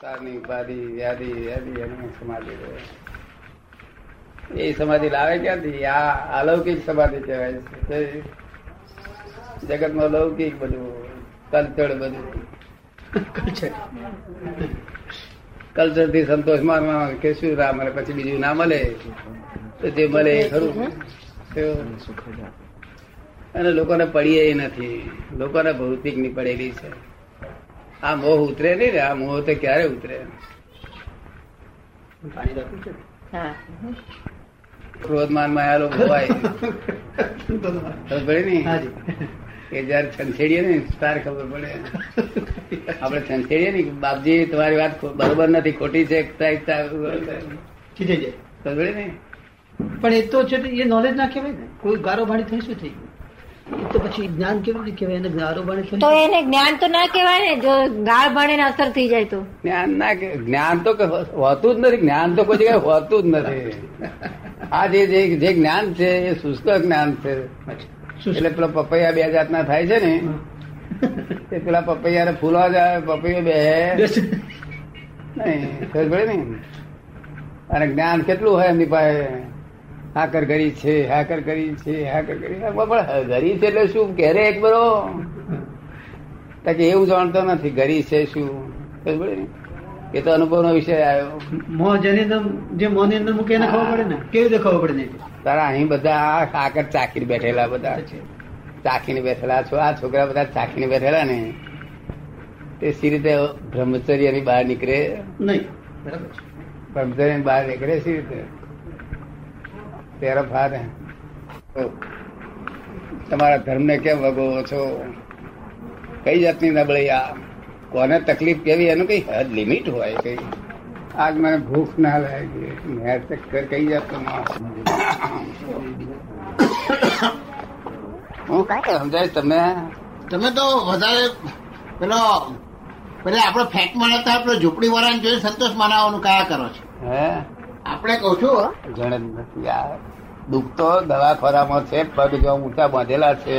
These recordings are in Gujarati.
સારની ઉપાધિ વ્યાધિ વ્યાધિ એનું સમાધિ એ સમાધિ લાવે ક્યાંથી? આ અલૌકિક સમાધિ કહેવાય છે. જગતમાં લૌકિક બધું કલ્ચર બધું. કલ્ચર. થી સંતોષ માનવા કે શું ના મળે પછી બીજું ના મળે તો જે મળે એ ખરું. અને લોકોને પડીએ નથી. લોકોને ભૌતિકની પડેલી છે. આ મોહ ઉતરે નહીં ને આ મોહ તો ક્યારે ઉતરે? હા ક્રોધ માનમાં આલો ભવાય ખબર પડે ને કે જયારે છંછેડીએ ને તાર ખબર પડે. આપડે છંછેડીએ ને બાપજી તમારી વાત બરોબર નથી ખોટી છે ખબર પડે ને પણ એ તો છે એ નોલેજ ના કહેવાય ને. કોઈ ગારો ભાડી થઈ શું થઈ? ગયું તો પછી જ્ઞાન કેવી રીતે કહેવાય એને ગાળો ભણે તો એને જ્ઞાન તો ના કહેવાય ને જો ગાળ ભણે ને અસર થઈ જાય તો. જ્ઞાન ના જ્ઞાન તો હોતું જ નથી. જ્ઞાન તો કોઈ જગ્યાએ હોતું જ નથી. આ જે જે જે જ્ઞાન છે એ શુષ્ક જ્ઞાન છે. એટલે પેલા પપૈયા બે જાતના થાય છે ને. તે પેલા પપૈયા ફૂલવા જાય પપૈયો બે. નહીં ખબર પડે ને? અને જ્ઞાન કેટલું હોય એમની પાસે? હાકર કરી છે હાકર કરી છે હાકર કરી પણ ગરી છે એટલે શું? ક્યારે એક બરો. કે એવું જાણતો નથી ગરી છે શું? ને? એ તો અનુભવનો વિષય આવ્યો. મોહ જેની અંદર જે મોહની અંદર મૂકે એને ખબર પડે ને? કેવી રીતે ખબર પડે નહીં? તારા અહીં બધા આ હાકર ચાકીને બેઠેલા બધા. ચાકીને બેઠેલા. છો આ છોકરા બધા ચાકીને બેઠેલા ને? તે સી રીતે બ્રહ્મચર્યની બહાર નીકળે? નહીં. બરાબર બ્રહ્મચર્યની બહાર નીકળે સી રીતે? તેરા ફારે તમારા ધર્મને કેમ વગોવો છો? કઈ જાતની નબળી આ? કોને તકલીફ કેવી? એનું કઈ હદ લિમિટ હોય કઈ આજ મને ભૂખ ના લાગી. મેં ચક્કર કઈ જાતનું હું કઈ સમજાય તમે તમે તો વધારે પેલો પેલા આપડે ફેટમાં હતા આપડે ઝૂંપડી વાળાને જોઈને સંતોષ માનાવાનું કયા કરો છો? હે? આપણે કહું છું જણે નથી આ દુઃખ તો દવાખોરામાં છે પગ જો ઊંચા બાંધેલા છે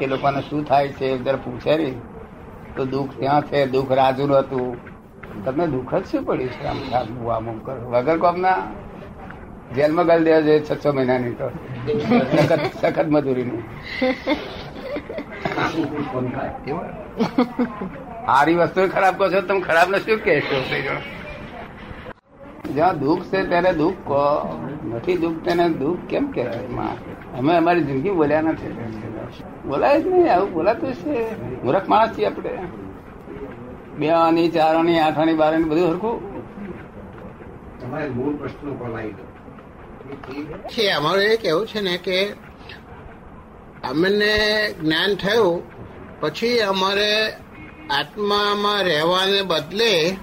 એ લોકોને શું થાય છે જરા પૂછે ને. તો દુઃખ ત્યાં છે દુઃખ રાજુ હતું. તમને દુઃખ જ શું પડ્યું છે આમ આમ આમ કરો? વગર કોમના જેલમાં ગાલ દેવા જોઈએ છ છ મહિનાની તો. સખત સખત મજૂરીની. સારી વસ્તુ ખરાબ કહો છો તમે ખરાબ ને શું કહેશો જ્યાં દુઃખ છે ત્યારે દુઃખ કહો. નથી દુઃખ તેને દુઃખ કેમ કહેવાય? માં અમે અમારી જિંદગી બોલ્યા નથી. બોલાય જ નહીં આવું બોલાતું છે. મૂર્ખ માણસ છીએ આપણે. બે આની ચાર આની આઠ આની બાર આની બધું હરખું. છે અમારું એ કેવું છે ને કે અમને જ્ઞાન થયું પછી અમારે આત્મામાં રહેવાને બદલે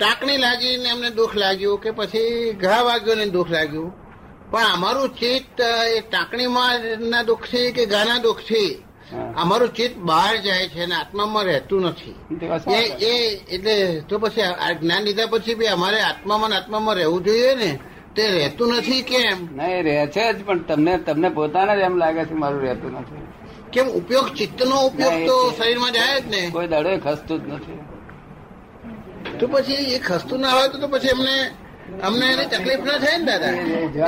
ટાંકણી લાગીને એમને દુઃખ લાગ્યું કે પછી ઘા વાગ્યો ને દુઃખ લાગ્યું. પણ અમારું ચિત્ત એ ટાંકણીમાં ના દુઃખથી કે ઘાના દુઃખથી છે? અમારું ચિત્ત બહાર જાય છે અને આત્મામાં રહેતું નથી. એ એટલે તો પછી આ જ્ઞાન લીધા પછી બી અમારે આત્મામાં આત્મામાં રહેવું જોઈએ ને? તે રહેતું નથી કેમ? નહીં રહે છે જ પણ તમને તમને પોતાને જ એમ લાગે છે મારું રહેતું નથી. કેમ ઉપયોગ ચિત્તનો ઉપયોગ તો શરીરમાં જાય જ ને? કોઈ દાડો ખસતું જ નથી. તો પછી એ ખસતું ના હોય તો પછી અમને અમને એની તકલીફ ના થાય ને દાદા?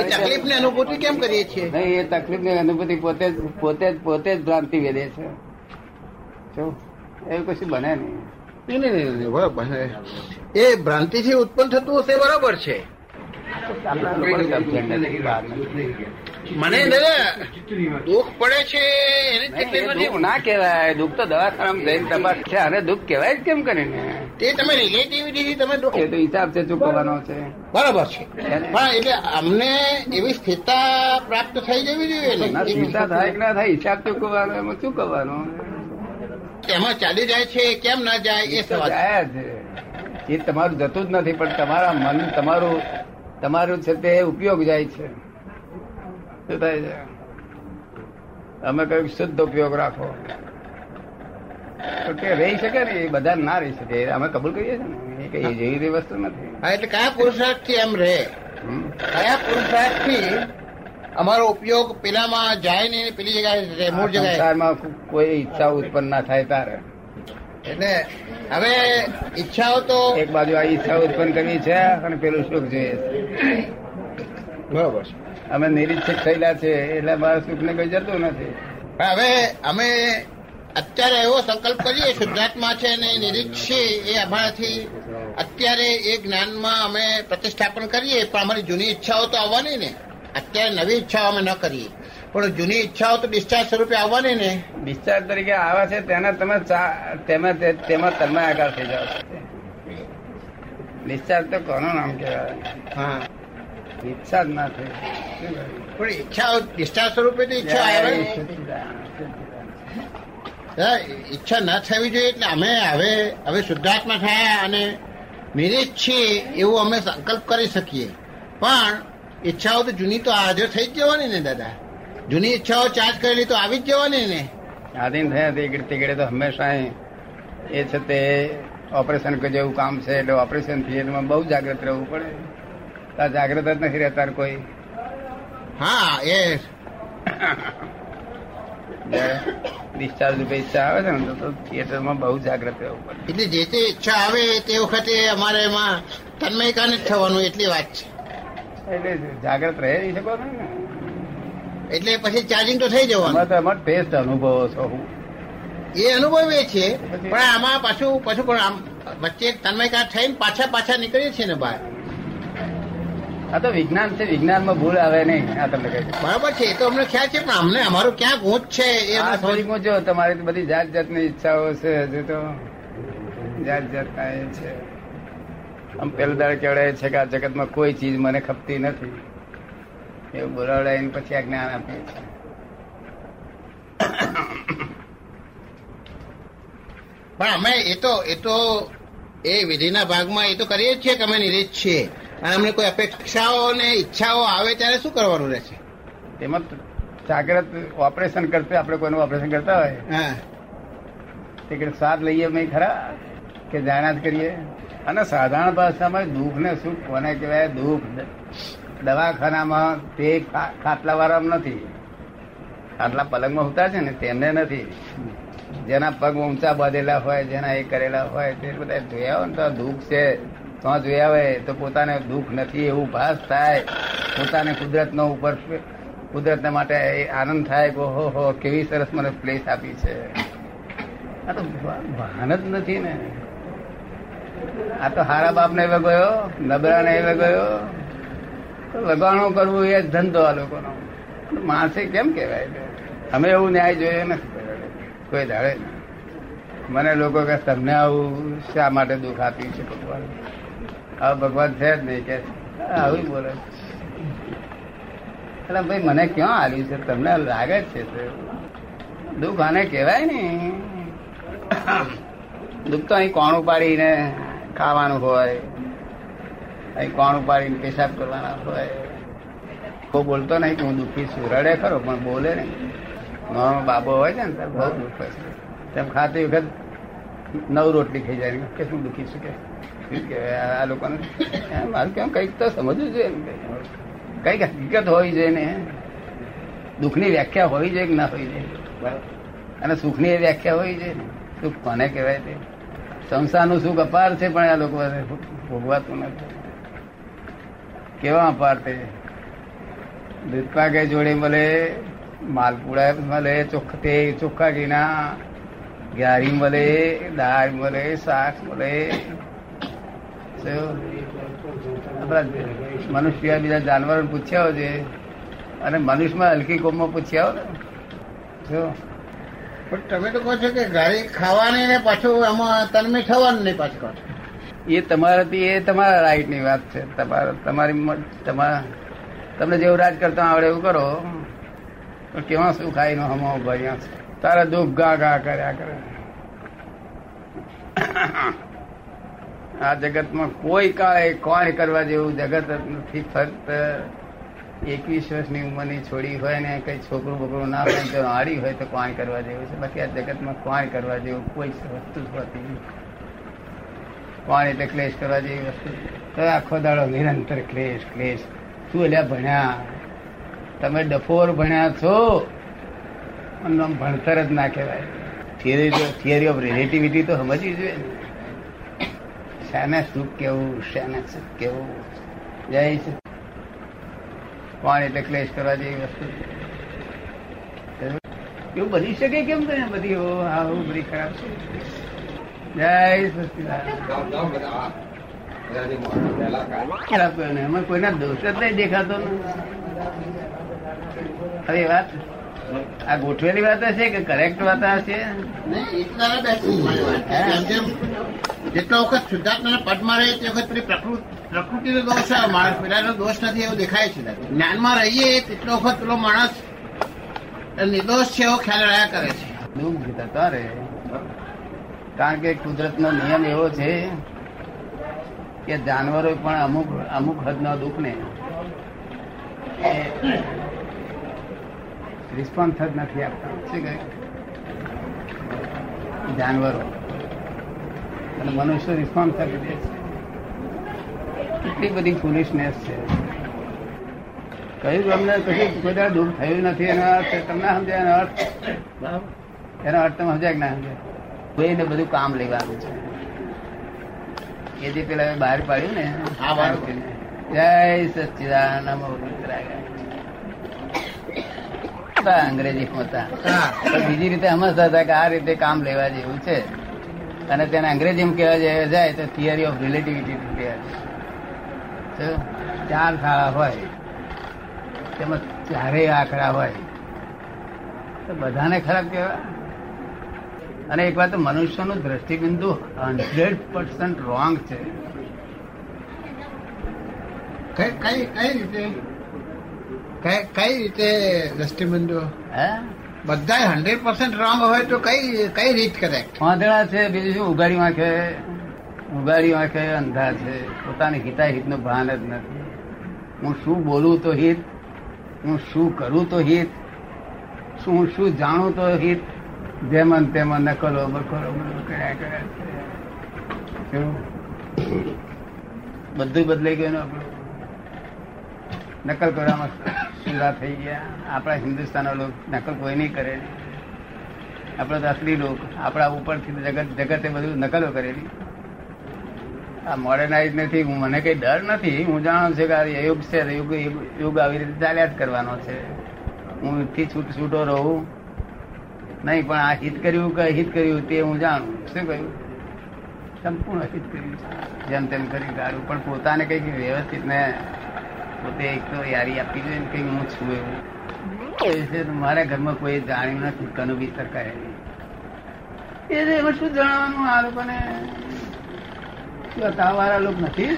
એ તકલીફની અનુભૂતિ કેમ કરીએ છીએ? નહીં એ તકલીફની અનુભૂતિ પોતે જ પોતે જ પોતે જ ભ્રાંતિ વેદે છે. એવું કશું બને નહીં. એ ભ્રાંતિ ભ્રાંતિથી ઉત્પન્ન થતું હશે બરાબર છે. મને દાદા દુઃખ પડે છે એની ના કહેવાય. દુઃખ તો દવાખાના જઈને તપાસ છે. અને દુઃખ કહેવાય જ કેમ કરીને? તે તમે રિલેટિવિટી તમે એ તો હિસાબ છે ચૂકવવાનો છે. બરાબર છે. પણ એટલે અમને એવી સ્થિરતા પ્રાપ્ત થઈ જવી જોઈએ સ્થિરતા થાય ના થાય હિસાબ ચૂકવવાનો એમાં શું કરવાનું? એમાં ચાલી જાય છે કેમ ના જાય એ સવાલ. છે એ તમારું જતું જ નથી પણ તમારા મન તમારું તમારું છે તે ઉપયોગ જાય છે. શું થાય છે? અમે કહ્યું શુદ્ધ ઉપયોગ રાખો. તો કે રહી શકે ને એ બધા ના રહી શકે અમે કબૂલ કરીએ છીએ ને. એ જેવી એવી વસ્તુ નથી. હા એટલે કયા પુરુષાર્થથી એમ રહે? કયા પુરુષાર્થથી અમારો ઉપયોગ પેલામાં જાય ને પેલી જગ્યાએ મૂળ જગ્યાએ? કોઈ ઈચ્છા ઉત્પન્ન ના થાય તારે. એટલે હવે ઈચ્છાઓ તો એક બાજુ આ ઈચ્છા ઉત્પન્ન કરવી છે અને પેલું સુખ જોઈએ. બરોબર. છે અમે નિરીક્ષક થયેલા છે એટલે મારા સુખ ને કઈ જતું નથી. હવે અમે અત્યારે એવો સંકલ્પ કરીએ શુદ્ધાત્મા છે અને નિરીક્ષ એ અમારાથી અત્યારે એ જ્ઞાનમાં અમે પ્રતિષ્ઠાપન કરીએ પણ અમારી જૂની ઈચ્છાઓ તો આવવાની ને. અત્યારે નવી ઈચ્છાઓ અમે ન કરીએ. પણ જૂની ઈચ્છાઓ તો ડિસ્ચાર્જ સ્વરૂપે આવવાની ને. ડિસ્ચાર્જ તરીકે આવે છે તેના તમે તેમાં તેમાં તન્મય આકાર થઈ જાવ છો. ડિસ્ચાર્જ તો કોનું નામ કહેવાય? હા. ઈચ્છા જ ના થઈ પણ ઈચ્છાઓ ડિસ્ચાર્જ સ્વરૂપે તો ઈચ્છા આવે ઈચ્છા ના થવી જોઈએ એટલે અમે હવે હવે શુદ્ધાત્મા થયા અને નિરીક્ષ છીએ એવું અમે સંકલ્પ કરી શકીએ. પણ ઈચ્છાઓ તો જૂની તો હાજર થઈ જ જવાની ને દાદા. જૂની ઈચ્છાઓ ચાર્જ કરેલી તો આવી જ જવાની ને. આધીન થયા તે તીકડે તો હંમેશા એ છે તે ઓપરેશન જેવું કામ છે એટલે ઓપરેશન થિયેટરમાં બહુ જાગ્રત રહેવું પડે. આ જાગ્રત જ નથી રહેતા કોઈ. હા એ ડિસ્ચાર્જ રૂપે ઈચ્છા આવે છે ને તો- થિયેટરમાં બહુ જાગ્રત રહેવું પડે. એટલે જે તે ઈચ્છા આવે તે વખતે અમારે એમાં તન્મયકાને જ થવાનું એટલી વાત છે. એટલે જાગ્રત રહી શકો ને. એટલે પછી ચાર્જિંગ તો થઈ જવાનું. અમે તો એમાં ટેસ્ટ અનુભવો છો હું. એ અનુભવ એ છે પણ આમાં પાછું પાછું પણ આમ વચ્ચે તન્મયકા થઈને પાછા પાછા નીકળીએ છીએ ને બહાર. આ તો વિજ્ઞાન છે વિજ્ઞાનમાં ભૂલ આવે નહીં આ તમને કહી. બરાબર છે એ તો અમને ખ્યાલ છે પણ અમને અમારું ક્યાં ગૂંચ છે એ અમને સમજ- તમારી તો બધી જાત જાતની ઈચ્છાઓ છે હજુ તો જાત જાતના એ છે. આમ પેલો દાડે કેવડાય છે કે આ જગતમાં કોઈ ચીજ મને ખપતી નથી. એવું બોલાવડાવીને પછી આ જ્ઞાન આપે છે. પણ અમે એ તો એ તો એ વિધિના ભાગમાં એ તો કરીએ જ છીએ કે અમે નિરીક્ષ છીએ અને અમને કોઈ અપેક્ષાઓ ને ઈચ્છાઓ આવે ત્યારે શું કરવાનું રહેશે? એમાં જાગ્રત ઓપરેશન કરતા આપણે કોઈનું ઓપરેશન કરતા હોય હા. તે સ્વાદ લઈએ મેં ખરા કે જાણ્યા જ કરીએ? અને સાધારણ ભાષામાં દુઃખ ને સુખ કોને કહેવાય? દુઃખ. દવાખાનામાં તે ખાટલા ખાટલાવાળામાં નથી. ખાટલા પલંગમાં ઉતા છે ને તેમને નથી. જેના પગ ઊંચા બાંધેલા હોય જેના એ કરેલા હોય તે બધા જોયા હોય ને તો દુઃખ છે. તો જોયા આવે તો પોતાને દુઃખ નથી, એવું ભાસ થાય. પોતાને કુદરતનો ઉપર કુદરતના માટે આનંદ થાય કે હો હો, કેવી સરસ મને પ્લેસ આપી છે. આ તો ભાન જ નથી ને. આ તો હારા બાપ ને એવે ગયો નબળા ને એવે ગયો. તો લગાણો કરવું એ ધંધો આ લોકોનો. માણસે કેમ કહેવાય? અમે એવું ન્યાય જોઈએ નથી કોઈ દાડે. મને લોકો કે તમને આવું શા માટે દુઃખ આપ્યું છે ભગવાન? આ ભગવાન છે જ નહીં કે આવું બોલે. એટલે ભાઈ, મને ક્યાં આવ્યું છે? તમને લાગે જ છે? દુઃખ આને કહેવાય ને. દુઃખ તો અહીં કોણું પાડીને ખાવાનું હોય? અહીં કોણું પાડીને પેશાબ કરવાના હોય? કોઈ બોલતો નહીં કે હું દુઃખી છું. રડે ખરો, પણ બોલે નહીં. મારો બાબો હોય છે ને બહુ દુઃખ હોય છે. તેમ ખાતી વખત નવ રોટલી ખાઈ જાય. કે શું દુઃખી શું કે? આ લોકોને. કેમ કંઈક તો સમજવું જોઈએ કંઈક હકીકત હોવી જોઈએ ને. દુઃખની વ્યાખ્યા હોવી જોઈએ કે ના હોવી જોઈએ? અને સુખની વ્યાખ્યા હોવી જોઈએ સુખ કોને કહેવાય તે? સંસારનું સુખ અપાર છે પણ આ લોકો ભોગવાતું નથી. કેવા અપાર તે? દૂધપાકે જોડે મળે, માલપુડા મળે ચોખ્ખ તે ચોખ્ખા ઘીના. ગારી મળે, દાળ મળે, શાક મળે. મનુષ્ય બીજા જાનવર પૂછ્યા છે. અને મનુષ્યમાં હલકી કોમમાં પૂછ્યા ને. જો. પણ તમે તો કહો છો કે ગાડી ખાવાની ને પાછું આમાં તન્મય થવાનું નહીં પાછું કહો એ તમારાથી એ તમારા રાઈટની વાત છે. તમારા તમારી તમારા તમને જેવું રાજ કરતા આવડે એવું કરો. પણ કેવા શું ખાઈ નો હમો ભર્યા તારા દુઃખ ગા ગા કર્યા કરે. આ જગતમાં કોઈ કાળે કોણ કરવા જેવું જગત નથી ફક્ત એકવીસ વર્ષની ઉંમરની છોડી હોય ને કઈ છોકરું બોકરું ના હોય તો આડી હોય તો કોણ કરવા જેવું છે? બાકી આ જગતમાં કોણ કરવા જેવું કોઈ વસ્તુ હોતી નથી. કોણ એટલે ક્લેશ કરવા જેવી વસ્તુ તો આખો દાડો નિરંતર ક્લેશ ક્લેશ. શું એટલે ભણ્યા? તમે ડફોર ભણ્યા છો? ભણતર જ ના કહેવાય. થિયરી થિયરી ઓફ રિલેટિવિટી તો સમજવી જોઈએ ને. શાને સુખ કેવું શેને સુખ કેવું? જય છે કોણ એટલે ક્લેશ કરવા જેવી વસ્તુ એવું બની શકે કેમ તને બધી ઓ આવું બધી ખરાબ છે? જય સચિદાન ખરાબ ને. એમાં કોઈના દોષ જ નહીં દેખાતો ને. હવે વાત આ ગોઠવેલી વાત હશે કે કરેક્ટ વાત હશે? જેટલો વખત શુદ્ધાત્માના પદમાં રહે તે વખત પેલી પ્રકૃતિનો દોષ આવે, માણસ પેલાનો દોષ નથી, એવું દેખાય છે જ્ઞાનમાં રહીએ તેટલો વખત પેલો માણસ નિર્દોષ છે એવો ખ્યાલ રહ્યા કરે છે. દુઃખ થતા રહે કારણ કે કુદરતનો નિયમ એવો છે કે જાનવરો પણ અમુક અમુક હદનો દુઃખને રિસ્પોન્સ જ નથી આપતા. શું કહે? જાનવરો. અને મનુષ્ય રિસ્પોન્સ આપી છે. કેટલી બધી ફુલિશનેસ છે. કહ્યું તમને કશું કોઈ દુઃખ થયું નથી એનો અર્થ તમને સમજાય એનો અર્થ? એનો અર્થ તમે સમજાય કે ના સમજાય? કોઈને બધું કામ લેવાનું છે. એ જે પેલા બહાર પાડ્યું ને. આ બરાબર. જય સચિદાનંદ નમો બુદ્ધાય. હતા અંગ્રેજી હતા બીજી રીતે સમજતા હતા કે આ રીતે કામ લેવા જેવું છે. અને તેને અંગ્રેજીમાં કહેવા જાય તો થિયરી ઓફ રિલેટિવિટી ચાર શાળા હોય તેમાં ચારેય આંકડા હોય તો બધાને ખરાબ કહેવાય. અને એક વાત તો મનુષ્યનું દ્રષ્ટિબિંદુ હંડ્રેડ પર્સન્ટ રોંગ છે. કઈ કઈ કઈ રીતે? કઈ કઈ રીતે દ્રષ્ટિબિંદુ? હે? બધા હંડ્રેડ પર્સન્ટ રોંગ હોય તો કઈ કઈ રીત કરેક્ટ વાંધણા છે, બીજું શું? ઉગાડી વાંખે ઉગાડી વાંખે અંધા છે. પોતાની હિતાહિતનું ભાન જ નથી. હું શું બોલું તો હિત? હું શું કરું તો હિત? શું હું શું જાણું તો હિત? જેમન તેમાં નકલો બકલો કર્યા કર્યા છે? બધું બદલાઈ ગયું આપણું? નકલ કરવામાં સુરા થઈ ગયા. આપણા હિન્દુસ્તાનના લોકો નકલ કોઈ નહીં કરે. આપણે તો અસલી લોક, આપણા ઉપરથી જગત, જગતે બધું નકલો કરેલી. આ મોડર્નાઇઝ નથી મને કઈ ડર નથી. હું જાણું છું કે આ યુગ છે યુગ યુગ આવી રીતે ચાલ્યા જ કરવાનો છે. હું થી છૂટ છૂટો રહું. નહીં, પણ આ હિત કર્યું કે હિત કર્યું તે હું જાણું. શું કહ્યું? સંપૂર્ણ હિત કર્યું જેમ તેમ કરી ગાડું પણ પોતાને કંઈક વ્યવસ્થિત ને પોતે એક તો યારી આપી જોઈએ કઈ હું છું એવું. મારા ઘરમાં કોઈ જાણ્યું નથી કનુ બી સરકારે એમાં શું જણાવવાનું આ લોકોને? વાળા લોકો નથી.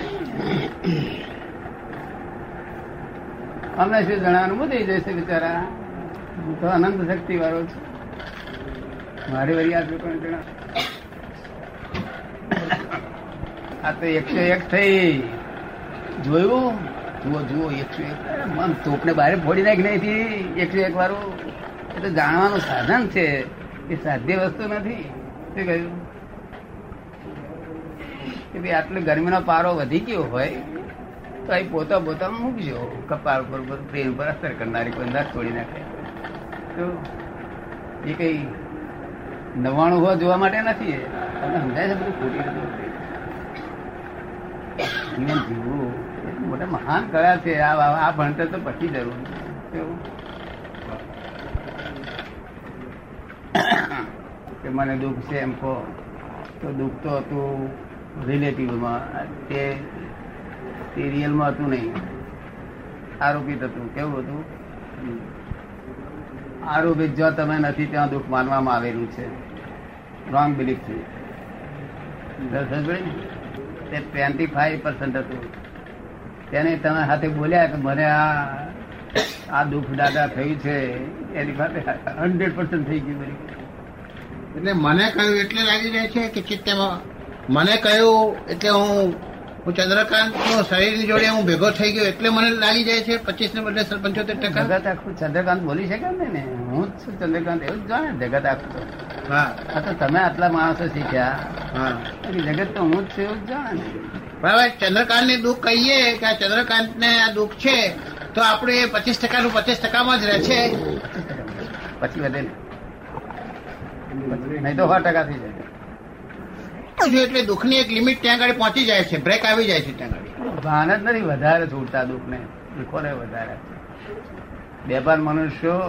અમને શું જણાવવાનું? બધી જશે બિચારા. હું તો અનંત શક્તિ વાળો છું. મારી વરી આ લોકોને જણાવ. આ તો એકસો એક થઈ. જોયું? જુઓ જુઓ એકસો એક આમ તોપને બહાર ફોડી નાખી નહીં થી એકસો એક વાળું. એ તો જાણવાનું સાધન છે. એ સાધ્ય વસ્તુ નથી. શું કહ્યું? કે ભાઈ, આટલો ગરમીનો પારો વધી ગયો હોય, તો અહીં પોતા પોતા મૂકજો. કપાળ ઉપર પ્રેમ ઉપર અસર કરનારી કોઈ અંદાજ છોડી નાખે. તો એ કઈ નવાણું હોવા જોવા માટે નથી. તમને સમજાય છે બધું ખોટી જીવવું મોટા મહાન કયા છે. આ ભણતર તો પછી જરૂર. કેવું? કે મને દુઃખ છે એમ કહો. તો દુઃખ તો હતું રિલેટિવમાં તે સિરિયલમાં રિયલમાં હતું નહીં. આરોપિત હતું. કેવું હતું? આરોપિત જો તમે નથી ત્યાં દુઃખ માનવામાં આવેલું છે. રોંગ બિલીફ છે. ટ્વેન્ટી ફાઈવ પર્સન્ટ હતું. તેને તમે સાથે બોલ્યા કે મને આ આ દુઃખ દાદા થયું છે એની સાથે હંડ્રેડ પર્સન્ટ થઈ ગયું બધી એટલે મને કહ્યું એટલે લાગી જાય છે કે ચિત્તમાં? મને કહ્યું એટલે હું હું ચંદ્રકાંતનું શરીરની જોડે હું ભેગો થઈ ગયો એટલે મને લાગી જાય છે પચીસ ને બદલે પંચોતેર ટકા. જગત આખું ચંદ્રકાંત બોલી શકે ને? હું જ છું ચંદ્રકાંત એવું જ જાણે જગત આખું હા. તો તમે આટલા માણસો શીખ્યા. હા. જગત તો હું જ છું એવું જ જાણે બરાબર? ચંદ્રકાંત ને દુઃખ કહીએ કે આ ચંદ્રકાંત ને આ દુઃખ છે તો આપણે પચીસ ટકા નું પચીસ ટકામાં જ રહે છે પછી વધે નહીં તો સો ટકા થઈ જાય. એટલે દુઃખની એક લિમિટ ત્યાં આગળ પહોંચી જાય છે બ્રેક આવી જાય છે ત્યાં આગળ. ભાન જ નથી વધારે છૂટતા દુઃખને દુઃખોને વધારે. બેભાન મનુષ્યો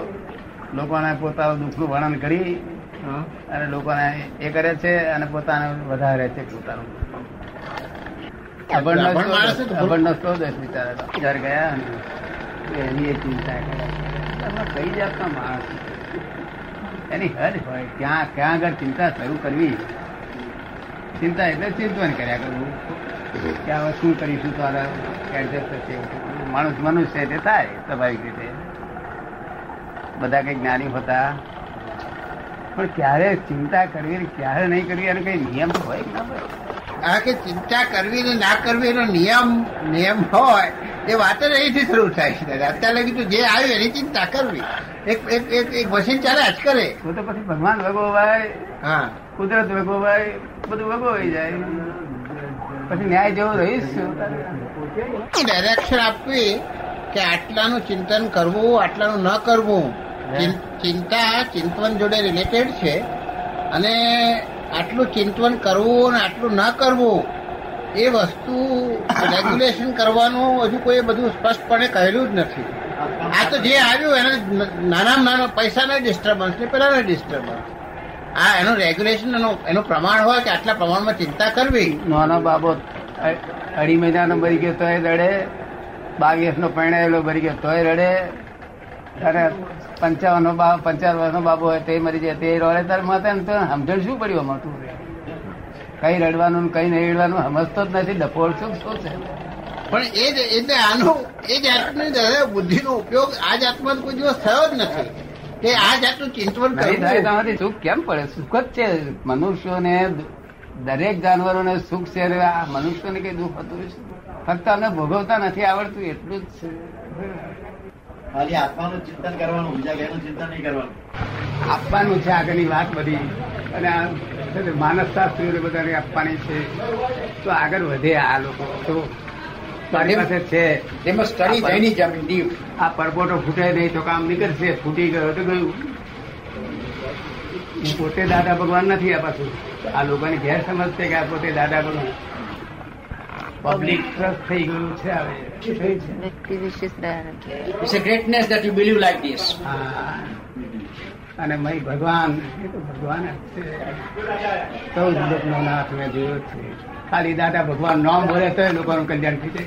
લોકોને પોતાનું દુઃખનું વર્ણન કરી અને લોકોને એ કરે છે અને પોતાને વધારે છે પોતાનું. અભણનો બિચારા ઘર ગયા એની એ ચિંતા કર્યા કઈ જાતનો માણસ એની હદ હોય. ક્યાં ક્યાં આગળ ચિંતા શરૂ કરવી? ચિંતા એટલે ચિંતન કર્યા કરવું. કે હવે શું કરીશું? તારા એડજસ્ટ થશે. માણસ મનુષ્ય છે તે થાય સ્વાભાવિક રીતે. બધા કઈ જ્ઞાની હોતા. પણ ક્યારે ચિંતા કરવી ક્યારે નહીં કરવી એનો કઈ નિયમ હોય ના હોય આ કે ચિંતા કરવી ને ના કરવી એનો નિયમ નિયમ હોય એ વાત જ અહીંથી શરૂ થાય છે. અત્યારે લગી તો જે આવ્યું એની ચિંતા કરવી. એક એક એક એક મશીન ચાલે જ કરે. તો પછી ભગવાન વગોવાય હા. કુદરત વગોવાય બધું વગોવાઈ જાય. પછી ન્યાય જેવું રહીશ? ડાયરેક્શન આપવી કે આટલાનું ચિંતન કરવું આટલાનું ન કરવું. ચિંતા ચિંતન જોડે રિલેટેડ છે. અને આટલું ચિંતન કરવું અને આટલું ન કરવું, એ વસ્તુ રેગ્યુલેશન કરવાનું હજુ કોઈ બધું સ્પષ્ટપણે કહેલું જ નથી. આ તો જે આવ્યું એને નાનામાં નાનો પૈસાના ડિસ્ટર્બન્સ ને પેલાનો ડિસ્ટર્બન્સ આ એનું રેગ્યુલેશન એનું એનું પ્રમાણ હોય કે આટલા પ્રમાણમાં ચિંતા કરવી. નાનો બાબો, અ- અઢી મહિનાનો ભરી ગયો તોય રડે બાવીસ નો પરણાયેલો ભરી ગયો તોય રડે, અને પંચાવન બાપ પંચાવન વર્ષનો બાબો હોય તે મરી જાય. તે રોડે તાર માતા તો સમજણ શું પડ્યું આમાં કઈ રડવાનું કઈ નહીં રડવાનું સમજતો જ નથી. ડફોળ શું શું છે? પણ એ જ એટલે આનું એ જાતની બુદ્ધિનો ઉપયોગ આ જાતમાં કોઈ દિવસ થયો જ નથી. કે આ જાતનું ચિંતવન તમારી સુખ કેમ પડે? સુખ જ છે. મનુષ્યોને દરેક જાનવરોને સુખ છે. આ મનુષ્યને કઈ દુઃખ હતું ફક્ત અમને ભોગવતા નથી. આવડતું એટલું જ છે. ખાલી આત્માનું ચિંતન કરવાનું બીજા કઈનું ચિંતન નહીં કરવાનું. આપવાનું છે આગળની વાત બધી. અને માનસ શાસ્ત્રીઓને બધાને આપવાની છે. તો આગળ વધે આ લોકો. તો મારી પાસે છે. They સ્ટડી in આ પરપોટો ફૂટે નહીં તો કામ નીકળશે. ફૂટી ગયો તો ગયું. પોતે દાદા ભગવાન નથી આ પાછું. આ લોકોની ગેરસમજ છે કે આ પોતે દાદા ભગવાન. પબ્લિક ટ્રસ્ટ થઈ ગયું છે હવે. શું થયું છે વ્યક્તિ વિશેષ a greatness that you believe હા. અને મય ભગવાન એ તો ભગવાન જ છે. ચૌદ લોકનો નાથ મેં જોયો છે. ખાલી દાદા ભગવાન નામ બોલે તો લોકોનું કલ્યાણ થઈ જાય.